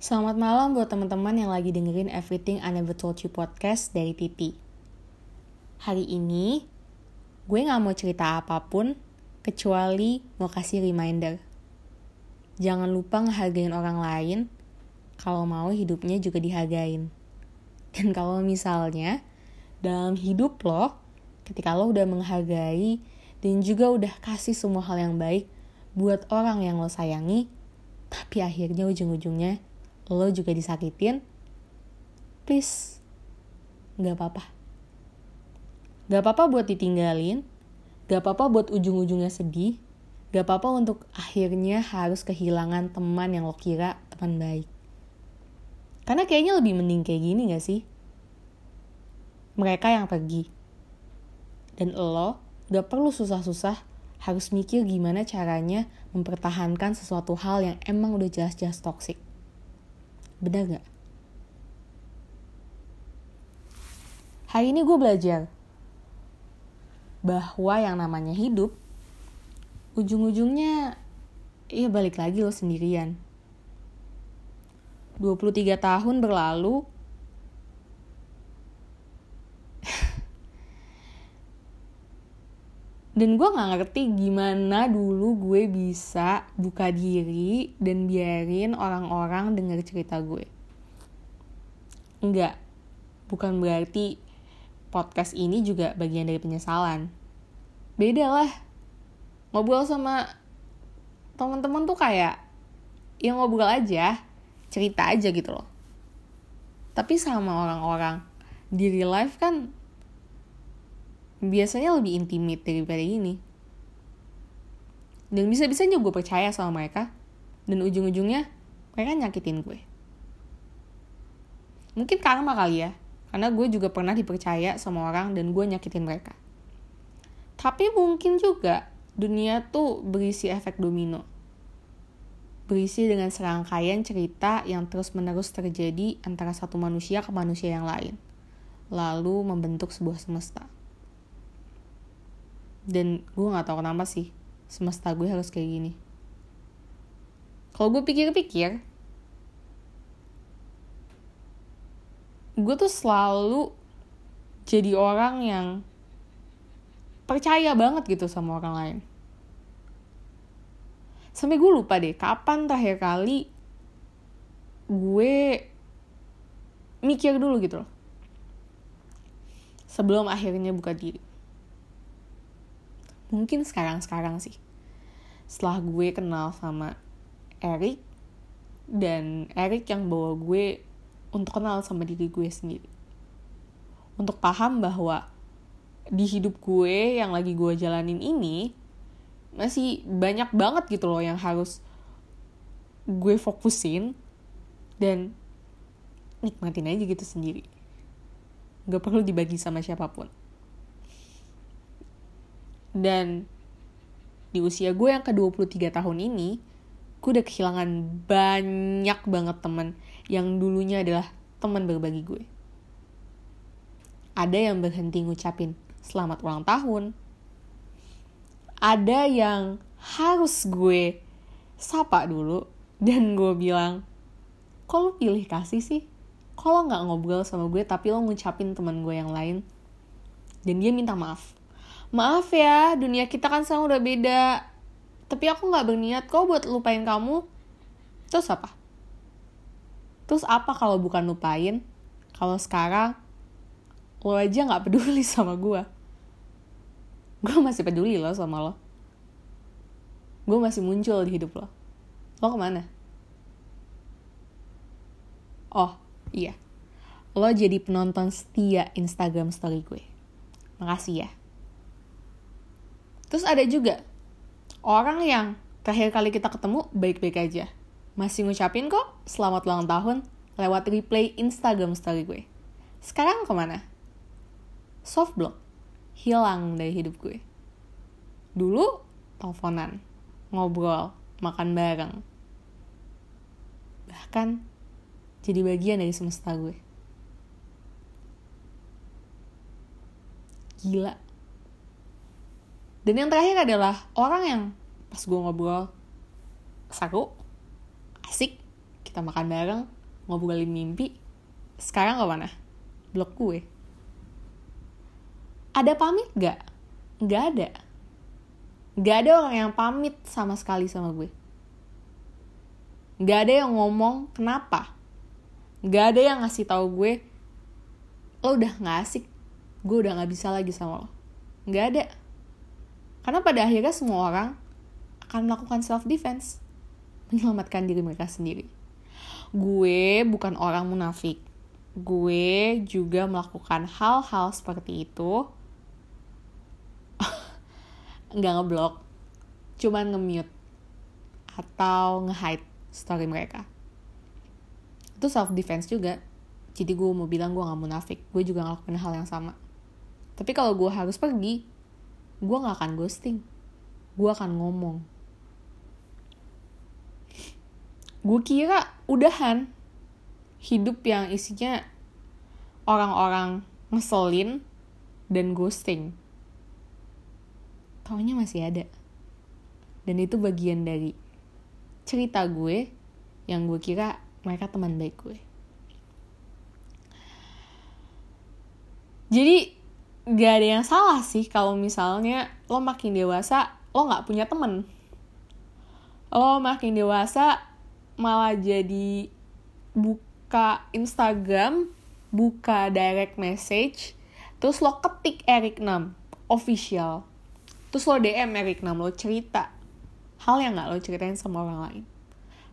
Selamat malam buat teman-teman yang lagi dengerin Everything I Never Told You podcast dari Titi. Hari ini, gue gak mau cerita apa pun, kecuali mau kasih reminder. Jangan lupa ngehargain orang lain, kalau mau hidupnya juga dihargain. Dan kalau misalnya, dalam hidup lo, ketika lo udah menghargai, dan juga udah kasih semua hal yang baik buat orang yang lo sayangi, tapi akhirnya ujung-ujungnya lo juga disakitin, please, gak apa-apa. Gak apa-apa buat ditinggalin, gak apa-apa buat ujung-ujungnya sedih, gak apa-apa untuk akhirnya harus kehilangan teman yang lo kira teman baik. Karena kayaknya lebih mending kayak gini gak sih? Mereka yang pergi. Dan lo gak perlu susah-susah harus mikir gimana caranya mempertahankan sesuatu hal yang emang udah jelas-jelas toksik. Benar gak? Hari ini gue belajar bahwa yang namanya hidup ujung-ujungnya ya balik lagi lo sendirian. 23 tahun berlalu dan gue gak ngerti gimana dulu gue bisa buka diri dan biarin orang-orang denger cerita gue. Enggak bukan berarti podcast ini juga bagian dari penyesalan. Beda lah. Ngobrol sama teman-teman tuh kayak ya ngobrol aja cerita aja gitu loh. Tapi sama orang-orang di real life kan biasanya lebih intimate daripada ini. Dan bisa-bisanya gue percaya sama mereka. Dan ujung-ujungnya mereka nyakitin gue. Mungkin karma kali ya. Karena gue juga pernah dipercaya sama orang dan gue nyakitin mereka. Tapi mungkin juga dunia tuh berisi efek domino. Berisi dengan serangkaian cerita yang terus-menerus terjadi antara satu manusia ke manusia yang lain. Lalu membentuk sebuah semesta dan gue nggak tahu kenapa sih semesta gue harus kayak gini. Kalau gue pikir-pikir gue tuh selalu jadi orang yang percaya banget gitu sama orang lain. Sampai gue lupa deh kapan terakhir kali gue mikir dulu gitu loh. Sebelum akhirnya buka diri mungkin sekarang-sekarang sih. Setelah gue kenal sama Eric dan Eric yang bawa gue untuk kenal sama diri gue sendiri. Untuk paham bahwa di hidup gue yang lagi gue jalanin ini masih banyak banget gitu loh yang harus gue fokusin dan nikmatin aja gitu sendiri. Gak perlu dibagi sama siapa pun dan di usia gue yang ke-23 tahun ini, gue udah kehilangan banyak banget temen yang dulunya adalah teman berbagi gue. Ada yang berhenti ngucapin selamat ulang tahun. Ada yang harus gue sapa dulu dan gue bilang, kok lo pilih kasih sih? Kok lo gak ngobrol sama gue tapi lo ngucapin teman gue yang lain? Dan dia minta maaf maaf ya dunia kita kan sekarang udah beda. Tapi aku nggak berniat kok buat lupain kamu. Terus apa? Terus apa kalau bukan lupain? Kalau sekarang lo aja nggak peduli sama gue gue masih peduli lo sama lo. Gue masih muncul di hidup lo. Lo ke mana? Oh iya. Lo jadi penonton setia Instagram story gue. Makasih ya Terus ada juga orang yang terakhir kali kita ketemu baik-baik aja. Masih ngucapin kok selamat ulang tahun lewat replay Instagram story gue. Sekarang ke mana? Soft block. Hilang dari hidup gue. Dulu teleponan, ngobrol, makan bareng. Bahkan jadi bagian dari semesta gue. Gila, dan yang terakhir adalah orang yang pas gue ngobrol seru, asik, kita makan bareng ngobrolin mimpi sekarang ke mana blok gue. Ada pamit gak nggak ada. Nggak ada orang yang pamit sama sekali sama gue. Nggak ada yang ngomong kenapa. Nggak ada yang ngasih tahu gue lo udah nggak asik. Gue udah nggak bisa lagi sama lo. Nggak ada karena pada akhirnya semua orang akan melakukan self defense menyelamatkan diri mereka sendiri. Gue bukan orang munafik. Gue juga melakukan hal-hal seperti itu. Nggak ngeblok. Cuman nge-mute. Atau nge-hide story mereka. Itu self defense juga. Jadi gue mau bilang gue gak munafik. Gue juga ngelakuin hal yang sama. Tapi kalau gue harus pergi gue gak akan ghosting. Gue akan ngomong. Gue kira udahan. Hidup yang isinya orang-orang ngeselin dan ghosting. Taunya masih ada. Dan itu bagian dari cerita gue yang gue kira mereka teman baik gue. Jadi gak ada yang salah sih kalau misalnya lo makin dewasa lo gak punya temen. Lo makin dewasa malah jadi buka Instagram buka direct message terus lo ketik Eric Nam official. Terus lo DM Erik Nam lo cerita. Hal yang gak lo ceritain sama orang lain.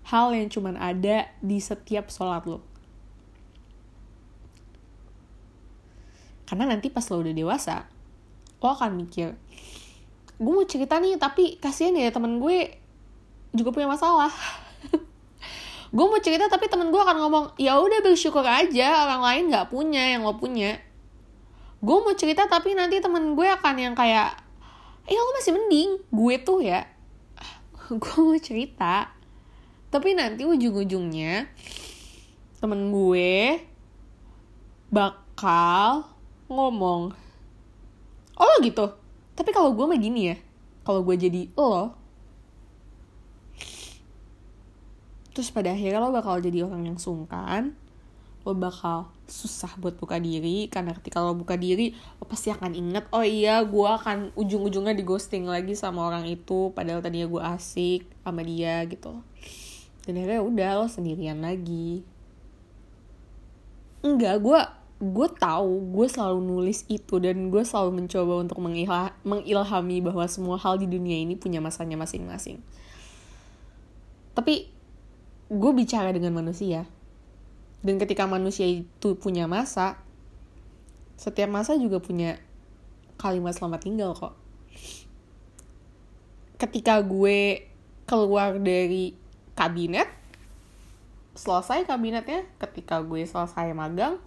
Hal yang cuman ada di setiap sholat lo karena nanti pas lo udah dewasa lo akan mikir gue mau cerita nih tapi kasihan ya temen gue juga punya masalah. Gue mau cerita tapi temen gue akan ngomong ya udah bersyukur aja orang lain nggak punya yang lo punya gue mau cerita tapi nanti temen gue akan yang kayak eh lo masih mending gue tuh ya gue mau cerita tapi nanti ujung-ujungnya temen gue bakal ngomong oh gitu? Tapi kalau gue mah gini ya kalau gue jadi lo terus pada akhirnya lo bakal jadi orang yang sungkan lo bakal susah buat buka diri karena ketika lo buka diri lo pasti akan inget oh iya gue akan ujung-ujungnya di ghosting lagi sama orang itu padahal tadinya gue asik sama dia gitu. Dan akhirnya udah lo sendirian lagi. Enggak gue gue tahu gue selalu nulis itu dan gue selalu mencoba untuk mengilha mengilhami bahwa semua hal di dunia ini punya masanya masing-masing. Tapi gue bicara dengan manusia. Dan ketika manusia itu punya masa setiap masa juga punya kalimat selamat tinggal kok. Ketika gue keluar dari kabinet selesai kabinetnya ketika gue selesai magang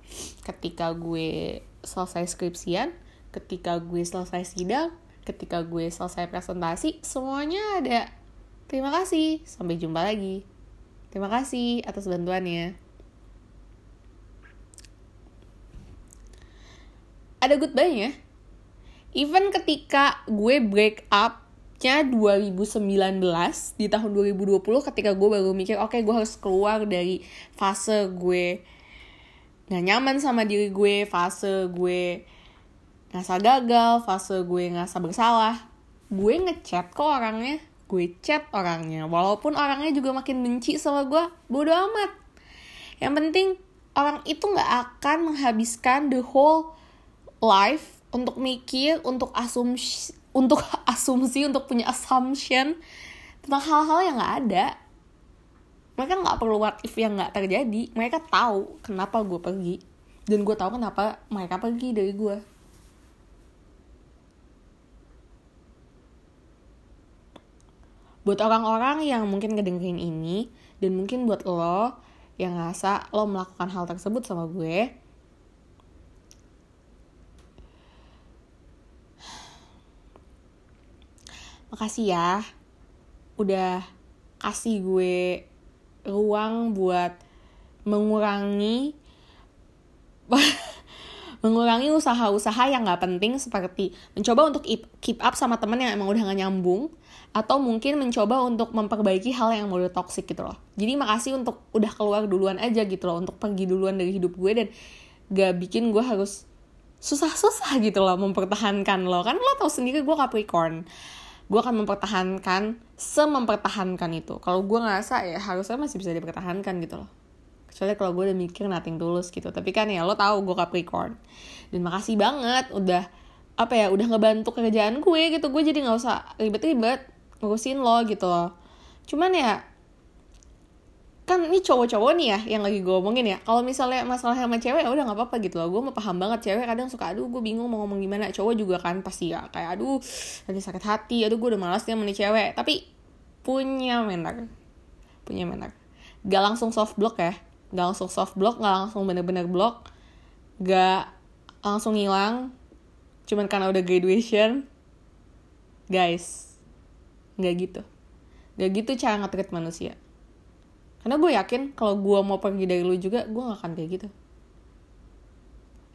ketika gue selesai skripsian ketika gue selesai sidang ketika gue selesai presentasi semuanya ada. Terima kasih. Sampai jumpa lagi. Terima kasih atas bantuannya. Ada goodbye-nya. Even ketika gue break up-nya 2019 di tahun 2020 ketika gue baru mikir oke okay, gue harus keluar dari fase gue gak nyaman sama diri gue, fase gue ngerasa gagal, fase gue ngerasa bersalah. Gue ngechat ke orangnya, gue chat orangnya. Walaupun orangnya juga makin benci sama gue, bodo amat. Yang penting orang itu gak akan menghabiskan the whole life untuk mikir, untuk asumsi, untuk asumsi, untuk punya assumption tentang hal-hal yang nggak ada. Mereka nggak perlu what if yang nggak terjadi. Mereka tahu kenapa gue pergi dan gue tahu kenapa mereka pergi dari gue. Buat orang-orang yang mungkin ngedengerin ini dan mungkin buat lo yang ngerasa lo melakukan hal tersebut sama gue, makasih ya udah kasih gue ruang buat mengurangi mengurangi usaha-usaha yang nggak penting seperti mencoba untuk keep up sama temen yang emang udah gak nyambung atau mungkin mencoba untuk memperbaiki hal yang udah toxic gitu loh. Jadi makasih untuk udah keluar duluan aja gitu loh untuk pergi duluan dari hidup gue dan gak bikin gue harus susah-susah gitu loh mempertahankan lo. Kan lo tau sendiri gue Capricorn gue akan mempertahankan semempertahankan itu. Kalau gue ngerasa ya harusnya masih bisa dipertahankan gitu loh. Kecuali kalau gue udah mikir nothing tulus gitu. Tapi kan ya lo tau gue Capricorn dan makasih banget udah apa ya udah ngebantu kerjaan gue gitu. Gue jadi nggak usah ribet-ribet ngurusin lo gitu loh. Cuman ya kan ini cowok-cowok nih ya yang lagi gue omongin ya. Kalau misalnya masalah sama cewek ya udah nggak apa-apa gitu loh. Gue mau paham banget cewek kadang suka aduh gue bingung mau ngomong gimana. Cowok juga kan pasti ya kayak aduh nanti sakit hati aduh gue udah malas dia menih cewek. Tapi punya manner punya manner gak langsung soft block ya. Gak langsung soft block gak langsung bener-bener block. Gak langsung hilang. Cuman karena udah graduation. Guys nggak gitu. Nggak gitu cara nge manusia karena gue yakin kalau gue mau pergi dari lu juga gue gak akan kayak gitu.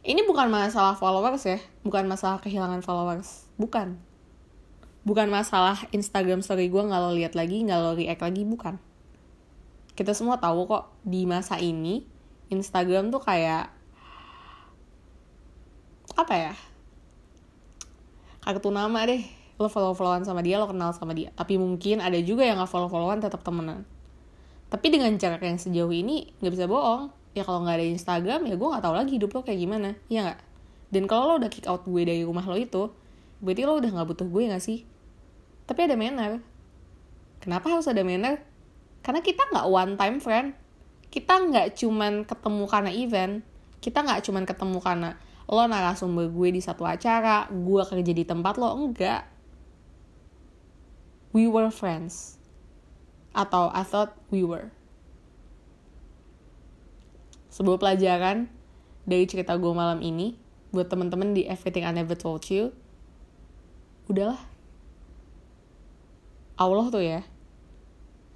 Ini bukan masalah followers ya bukan masalah kehilangan followers. Bukan. Bukan masalah Instagram story gue nggak lo lihat lagi nggak lo react lagi bukan. Kita semua tahu kok di masa ini Instagram tuh kayak apa ya? Kartu nama deh. Lo follow followan sama dia lo kenal sama dia. Tapi mungkin ada juga yang nggak follow followan tetap temenan tapi dengan cara yang sejauh ini nggak bisa bohong. Ya kalau nggak ada Instagram ya gue nggak tahu lagi hidup lo kayak gimana. Ya nggak? Dan kalau lo udah kick out gue dari rumah lo itu berarti lo udah nggak butuh gue nggak sih? Tapi ada manner. Kenapa harus ada manner? Karena kita nggak one time friend. Kita nggak cuman ketemu karena event. Kita nggak cuman ketemu karena lo narasumber gue di satu acara gue kerja di tempat lo enggak. We were friends atau I thought we were. Sebuah pelajaran dari cerita gue malam ini buat temen-temen di Everything I Never Told You. Udahlah. Allah tuh ya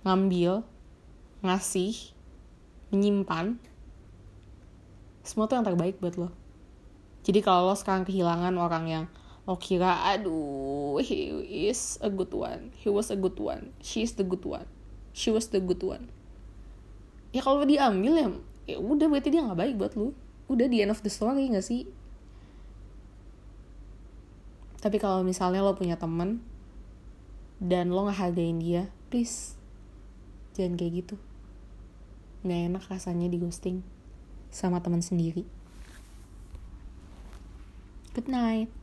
ngambil, ngasih, menyimpan semua tuh yang terbaik buat lo. Jadi kalau lo sekarang kehilangan orang yang lo kira aduh he is a good one, he was a good one, she is the good one she was the good one. Ya kalau diambil ya ya udah berarti dia nggak baik buat lu. Udah di end of the story nggak sih? Tapi kalau misalnya lo punya temen dan lo nggak hargain dia please jangan kayak gitu. Nggak enak rasanya di ghosting sama teman sendiri. Good night